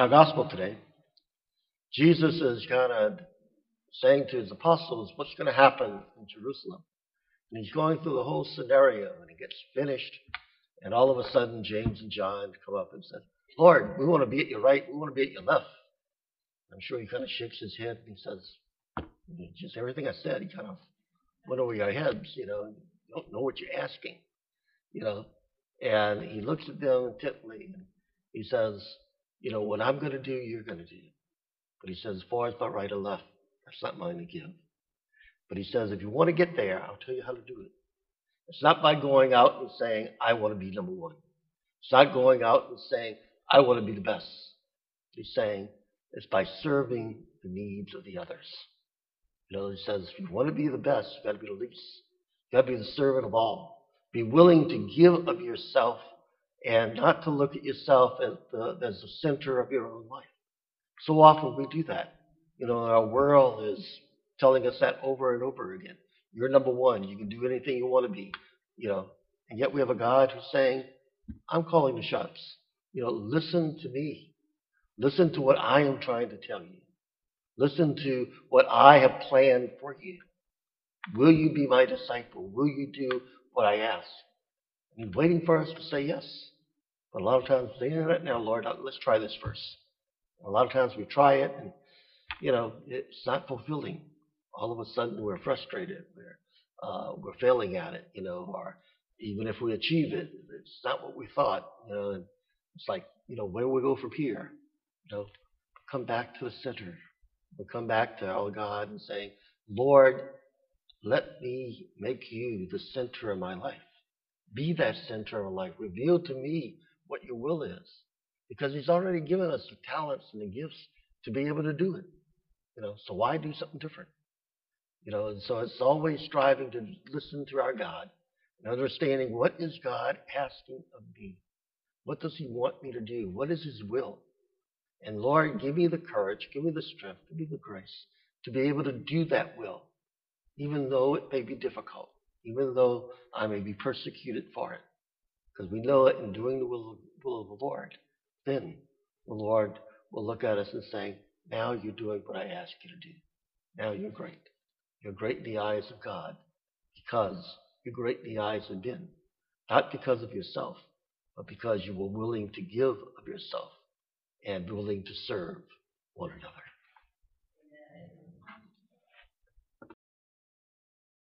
our gospel today, Jesus is kind of saying to his apostles what's going to happen in Jerusalem. And he's going through the whole scenario, and it gets finished, and all of a sudden James and John come up and say, Lord, we want to be at your right, we want to be at your left. I'm sure he kind of shakes his head and he says, just everything I said, he kind of went over your heads, you know, you don't know what you're asking, you know. And he looks at them intently and he says, you know, what I'm going to do, you're going to do. But he says, as far as my right or left, that's not mine to give. But he says, if you want to get there, I'll tell you how to do it. It's not by going out and saying, I want to be number one. It's not going out and saying, I want to be the best. He's saying, it's by serving the needs of the others. You know, he says, if you want to be the best, you've got to be the least. You've got to be the servant of all. Be willing to give of yourself and not to look at yourself as the, as the center of your own life. So often we do that. You know, our world is telling us that over and over again. You're number one. You can do anything you want to be. You know, and yet we have a God who's saying, I'm calling the shots. You know, listen to me. Listen to what I am trying to tell you. Listen to what I have planned for you. Will you be my disciple? Will you do what I ask? And waiting for us to say yes. But a lot of times, say, now, Lord, let's try this first. A lot of times we try it and, you know, it's not fulfilling. All of a sudden we're frustrated. We're, uh, we're failing at it, you know, or even if we achieve it, it's not what we thought, you know, and it's like, you know, where do we go from here? You know, come back to the center. We'll come back to our God and say, Lord, let me make you the center of my life. Be that center of life. Reveal to me what your will is. Because he's already given us the talents and the gifts to be able to do it. You know, so why do something different? You know, and so it's always striving to listen to our God and understanding what is God asking of me? What does he want me to do? What is his will? And Lord, give me the courage, give me the strength, give me the grace to be able to do that will, even though it may be difficult, even though I may be persecuted for it. Because we know that in doing the will of, will of the Lord, then the Lord will look at us and say, Now you're doing what I asked you to do. Now you're great. You're great in the eyes of God because you're great in the eyes of men. Not because of yourself, but because you were willing to give of yourself and willing to serve one another.